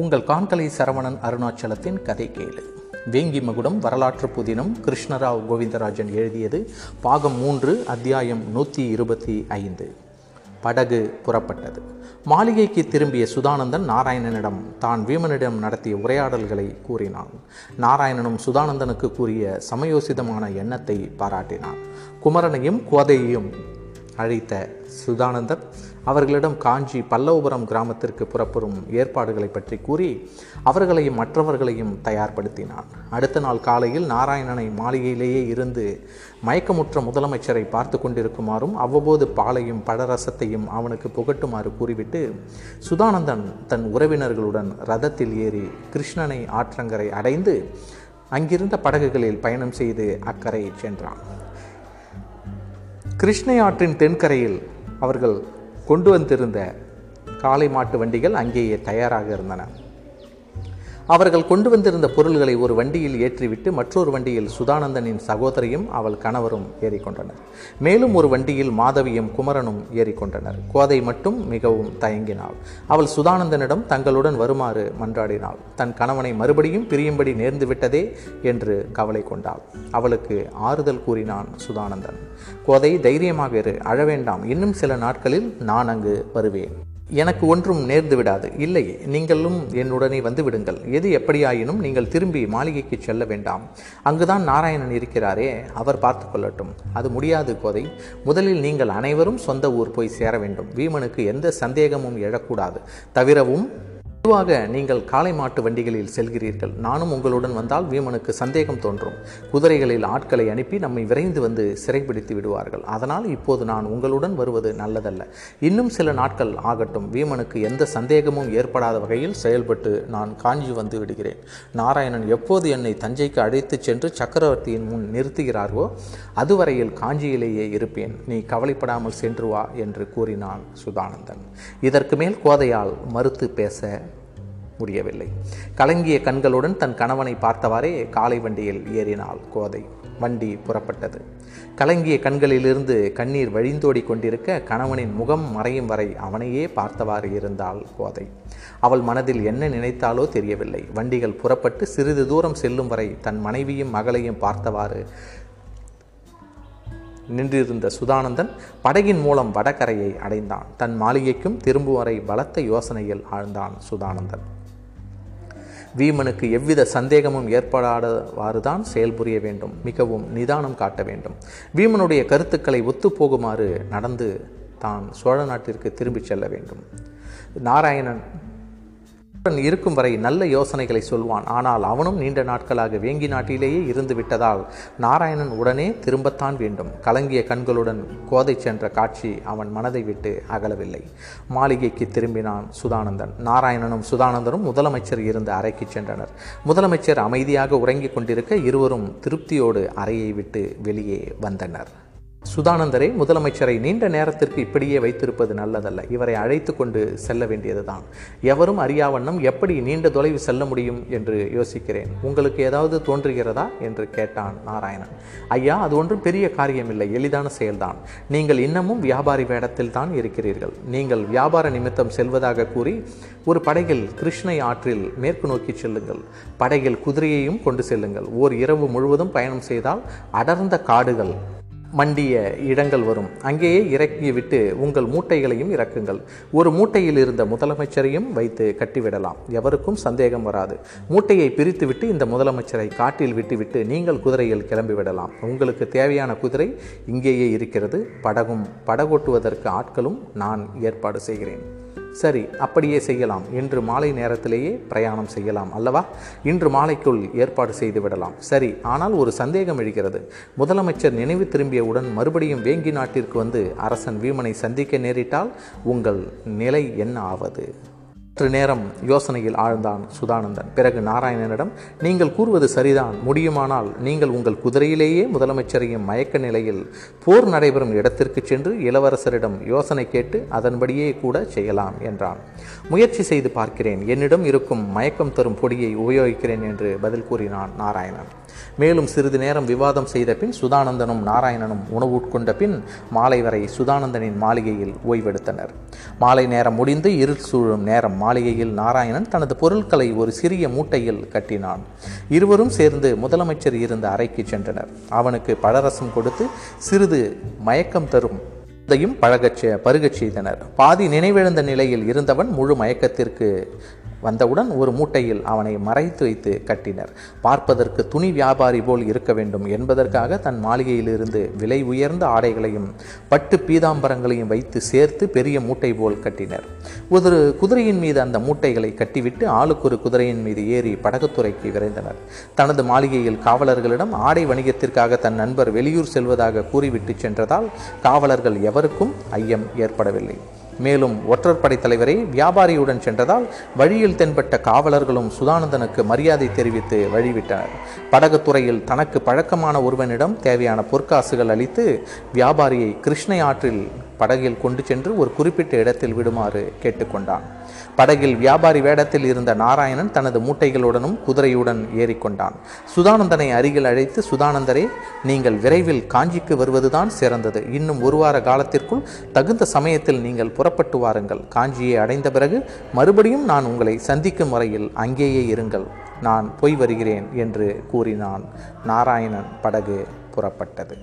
உங்கள் காண்கலை சரவணன் அருணாச்சலத்தின் கதை கேளு. வேங்கி மகுடம் வரலாற்று புதினம் கிருஷ்ணராவ் கோவிந்தராஜன் எழுதியது பாகம் மூன்று அத்தியாயம் நூற்றி இருபத்தி ஐந்து. படகு புறப்பட்டது. மாளிகைக்கு திரும்பிய சுதானந்தன் நாராயணனிடம் தான் வீமனிடம் நடத்திய உரையாடல்களை கூறினான். நாராயணனும் சுதானந்தனுக்கு கூறிய சமயோசிதமான எண்ணத்தை பாராட்டினான். குமரனையும் கோதையையும் அழைத்த சுதானந்தன் அவர்களிடம் காஞ்சி பல்லவபுரம் கிராமத்திற்கு புறப்படும் ஏற்பாடுகளை பற்றி கூறி அவர்களையும் மற்றவர்களையும் தயார்படுத்தினான். அடுத்த நாள் காலையில் நாராயணனை மாளிகையிலேயே இருந்து மயக்கமுற்ற முதலமைச்சரை பார்த்து கொண்டிருக்குமாறும் அவ்வப்போது பாலையும் பழரசத்தையும் அவனுக்கு புகட்டுமாறு கூறிவிட்டு சுதானந்தன் தன் உறவினர்களுடன் ரதத்தில் ஏறி கிருஷ்ணனை ஆற்றங்கரை அடைந்து அங்கிருந்த படகுகளில் பயணம் செய்து அக்கரை சென்றான். கிருஷ்ணை ஆற்றின் தென்கரையில் அவர்கள் கொண்டு வந்திருந்த காளை மாட்டு வண்டிகள் அங்கேயே தயாராக இருந்தன. அவர்கள் கொண்டு வந்திருந்த பொருள்களை ஒரு வண்டியில் ஏற்றிவிட்டு மற்றொரு வண்டியில் சுதானந்தனின் சகோதரியும் அவள் கணவரும் ஏறிக்கொண்டனர். மேலும் ஒரு வண்டியில் மாதவியும் குமரனும் ஏறிக்கொண்டனர். கோதை மட்டும் மிகவும் தயங்கினாள். அவள் சுதானந்தனிடம் தங்களுடன் வருமாறு மன்றாடினாள். தன் கணவனை மறுபடியும் பிரியும்படி நேர்ந்து விட்டதே என்று கவலை கொண்டாள். அவளுக்கு ஆறுதல் கூறினான் சுதானந்தன். கோதை தைரியமாக இரு. அழவேண்டாம் இன்னும் சில நாட்களில் நான் அங்கு வருவேன். எனக்கு ஒன்றும் நேர்ந்து விடாது. இல்லை நீங்களும் என்னுடனே வந்து விடுங்கள். எது எப்படியாயினும் நீங்கள் திரும்பி மாளிகைக்கு செல்ல வேண்டாம். அங்குதான் நாராயணன் இருக்கிறாரே அவர் பார்த்து கொள்ளட்டும். அது முடியாது கோதை. முதலில் நீங்கள் அனைவரும் சொந்த ஊர் போய் சேர வேண்டும். வீமனுக்கு எந்த சந்தேகமும் எழக்கூடாது. தவிரவும் பொதுவாக நீங்கள் காளை மாட்டு வண்டிகளில் செல்கிறீர்கள். நானும் உங்களுடன் வந்தால் வீமனுக்கு சந்தேகம் தோன்றும். குதிரைகளில் ஆட்களை அனுப்பி நம்மை விரைந்து வந்து சிறைப்பிடித்து விடுவார்கள். அதனால் இப்போது நான் உங்களுடன் வருவது நல்லதல்ல. இன்னும் சில நாட்கள் ஆகட்டும். வீமனுக்கு எந்த சந்தேகமும் ஏற்படாத வகையில் செயல்பட்டு நான் காஞ்சி வந்து விடுகிறேன். நாராயணன் எப்போது என்னை தஞ்சைக்கு அழைத்து சென்று சக்கரவர்த்தியின் முன் நிறுத்துகிறார்களோ அதுவரையில் காஞ்சியிலேயே இருப்பேன். நீ கவலைப்படாமல் சென்று வா என்று கூறினான் சுதானந்தன். இதற்கு மேல் கோதையால் மறுத்து பேச முடியவில்லை. கலங்கிய கண்களுடன் தன் கணவனை பார்த்தவாறே காலை வண்டியில் ஏறினாள் கோதை. வண்டி புறப்பட்டது. கலங்கிய கண்களிலிருந்து கண்ணீர் வழிந்தோடி கொண்டிருக்க கணவனின் முகம் மறையும் வரை அவனையே பார்த்தவாறு இருந்தாள் கோதை. அவள் மனதில் என்ன நினைத்தாலோ தெரியவில்லை. வண்டிகள் புறப்பட்டு சிறிது தூரம் செல்லும் வரை தன் மனைவியும் மகளையும் பார்த்தவாறு நின்றிருந்த சுதானந்தன் படகின் மூலம் வடகரையை அடைந்தான். தன் மாளிகைக்கும் திரும்பும் வரை பலத்த யோசனையில் ஆழ்ந்தான் சுதானந்தன். வீமனுக்கு எவ்வித சந்தேகமும் ஏற்படாதவாறு தான் செயல்புரிய வேண்டும் மிகவும் நிதானம் காட்ட வேண்டும். வீமனுடைய கருத்துக்களை ஒத்துப்போகுமாறு நடந்து தான் சோழ நாட்டிற்கு திரும்பிச் செல்ல வேண்டும். நாராயணன் இருக்கும் வரை நல்ல யோசனைகளை சொல்வான். ஆனால் அவனும் நீண்ட நாட்களாக வேங்கி நாட்டிலேயே இருந்து விட்டதால் நாராயணன் உடனே திரும்பத்தான் வேண்டும். கலங்கிய கண்களுடன் கோதை சென்ற காட்சி அவன் மனதை விட்டு அகலவில்லை. மாளிகைக்கு திரும்பினான் சுதானந்தன். நாராயணனும் சுதானந்தனும் முதலமைச்சர் இருந்த அறைக்கு சென்றனர். முதலமைச்சர் அமைதியாக உறங்கிக் கொண்டிருக்க இருவரும் திருப்தியோடு அறையை விட்டு வெளியே வந்தனர். சுதானந்தரை முதலமைச்சரை நீண்ட நேரத்திற்கு இப்படியே வைத்திருப்பது நல்லதல்ல. இவரை அழைத்து கொண்டு செல்ல வேண்டியதுதான். எவரும் அறியாவண்ணம் எப்படி நீண்ட தொலைவு செல்ல முடியும் என்று யோசிக்கிறேன். உங்களுக்கு ஏதாவது தோன்றுகிறதா? என்று கேட்டான் நாராயணன். ஐயா அது ஒன்றும் பெரிய காரியமில்லை. எளிதான செயல்தான். நீங்கள் இன்னமும் வியாபாரி வேடத்தில் தான் இருக்கிறீர்கள். நீங்கள் வியாபார நிமித்தம் செல்வதாக கூறி ஒரு படகில் கிருஷ்ணை ஆற்றில் மேற்கு நோக்கி செல்லுங்கள். படகில் குதிரையையும் கொண்டு செல்லுங்கள். ஓர் இரவு முழுவதும் பயணம் செய்தால் அடர்ந்த காடுகள் மண்டிய இடங்கள் வரும். அங்கேயே இறக்கிவிட்டு உங்கள் மூட்டைகளையும் இறக்குங்கள். ஒரு மூட்டையில் இருந்த முதலமைச்சரையும் வைத்து கட்டிவிடலாம். எவருக்கும் சந்தேகம் வராது. மூட்டையை பிரித்துவிட்டு இந்த முதலமைச்சரை காட்டில் விட்டுவிட்டு நீங்கள் குதிரையில் கிளம்பிவிடலாம். உங்களுக்கு தேவையான குதிரை இங்கேயே இருக்கிறது. படகும் படகோட்டுவதற்கு ஆட்களும் நான் ஏற்பாடு செய்கிறேன். சரி அப்படியே செய்யலாம். இன்று மாலை நேரத்திலேயே பிரயாணம் செய்யலாம் அல்லவா? இன்று மாலைக்குள் ஏற்பாடு செய்து விடலாம். சரி ஆனால் ஒரு சந்தேகம் எழுகிறது. முதலமைச்சர் நினைவு திரும்பியவுடன் மறுபடியும் வேங்கி நாட்டிற்கு வந்து அரசன் வீமனை சந்திக்க நேரிட்டால் உங்கள் நிலை என்ன ஆவது? சற்று நேரம் யோசனையில் ஆழ்ந்தான் சுதானந்தன். பிறகு நாராயணனிடம் நீங்கள் கூறுவது சரிதான். முடியுமானால் நீங்கள் உங்கள் குதிரையிலேயே முதலமைச்சரையும் மயக்க நிலையில் போர் நடைபெறும் இடத்திற்கு சென்று இளவரசரிடம் யோசனை கேட்டு அதன்படியே கூட செய்யலாம் என்றான். முயற்சி செய்து பார்க்கிறேன். என்னிடம் இருக்கும் மயக்கம் தரும் பொடியை உபயோகிக்கிறேன் என்று பதில் கூறினான் நாராயணன். மேலும் சிறிது நேரம் விவாதம் செய்த பின் சுதானந்தனும் நாராயணனும் உணவு உட்கொண்ட பின் மாலை வரை சுதானந்தனின் மாளிகையில் ஓய்வெடுத்தனர். மாலை நேரம் முடிந்து இருள் சூழும் நேரம் மாளிகையில் நாராயணன் தனது பொருட்களை ஒரு சிறிய மூட்டையில் கட்டினான். இருவரும் சேர்ந்து முதலமைச்சர் இருந்த அறைக்கு சென்றனர். அவனுக்கு பழரசம் கொடுத்து சிறிது மயக்கம் தரும் பழகச் பருகச் செய்தனர். பாதி நினைவிழந்த நிலையில் இருந்தவன் முழு மயக்கத்திற்கு வந்தவுடன் ஒரு மூட்டையில் அவனை மறைத்து வைத்து கட்டினர். பார்ப்பதற்கு துணி வியாபாரி போல் இருக்க வேண்டும். என்பதற்காக தன் மாளிகையிலிருந்து விலை உயர்ந்த ஆடைகளையும் பட்டு பீதாம்பரங்களையும் வைத்து சேர்த்து பெரிய மூட்டை போல் கட்டினர். ஒரு குதிரையின் மீது அந்த மூட்டைகளை கட்டிவிட்டு ஆளுக்கு ஒரு குதிரையின் மீது ஏறி படகுத்துறைக்கு விரைந்தனர். தனது மாளிகையில் காவலர்களிடம் ஆடை வணிகத்திற்காக தன் நண்பர் வெளியூர் செல்வதாக கூறிவிட்டு சென்றதால் காவலர்கள் எவருக்கும் ஐயம் ஏற்படவில்லை. மேலும் ஒற்றற்படை தலைவரை வியாபாரியுடன் சென்றதால் வழியில் தென்பட்ட காவலர்களும் சுதானந்தனுக்கு மரியாதை தெரிவித்து வழிவிட்டனர். படகுத்துறையில் தனக்கு பழக்கமான ஒருவனிடம் தேவையான பொற்காசுகள் அளித்து வியாபாரியை கிருஷ்ணை ஆற்றில் படகில் கொண்டு சென்று ஒரு குறிப்பிட்ட இடத்தில் விடுமாறு கேட்டுக்கொண்டான். படகில் வியாபாரி வேடத்தில் இருந்த நாராயணன் தனது மூட்டைகளுடனும் குதிரையுடன் ஏறிக்கொண்டான். சுதானந்தனை அருகில் அழைத்து சுதானந்தரே நீங்கள் விரைவில் காஞ்சிக்கு வருவதுதான் சிறந்தது. இன்னும் ஒரு வார காலத்திற்குள் தகுந்த சமயத்தில் நீங்கள் புறப்பட்டு வாருங்கள். காஞ்சியை அடைந்த பிறகு மறுபடியும் நான் உங்களை சந்திக்கும் வரையில் அங்கேயே இருங்கள். நான் போய் வருகிறேன் என்று கூறினான். நாராயணன் படகு புறப்பட்டது.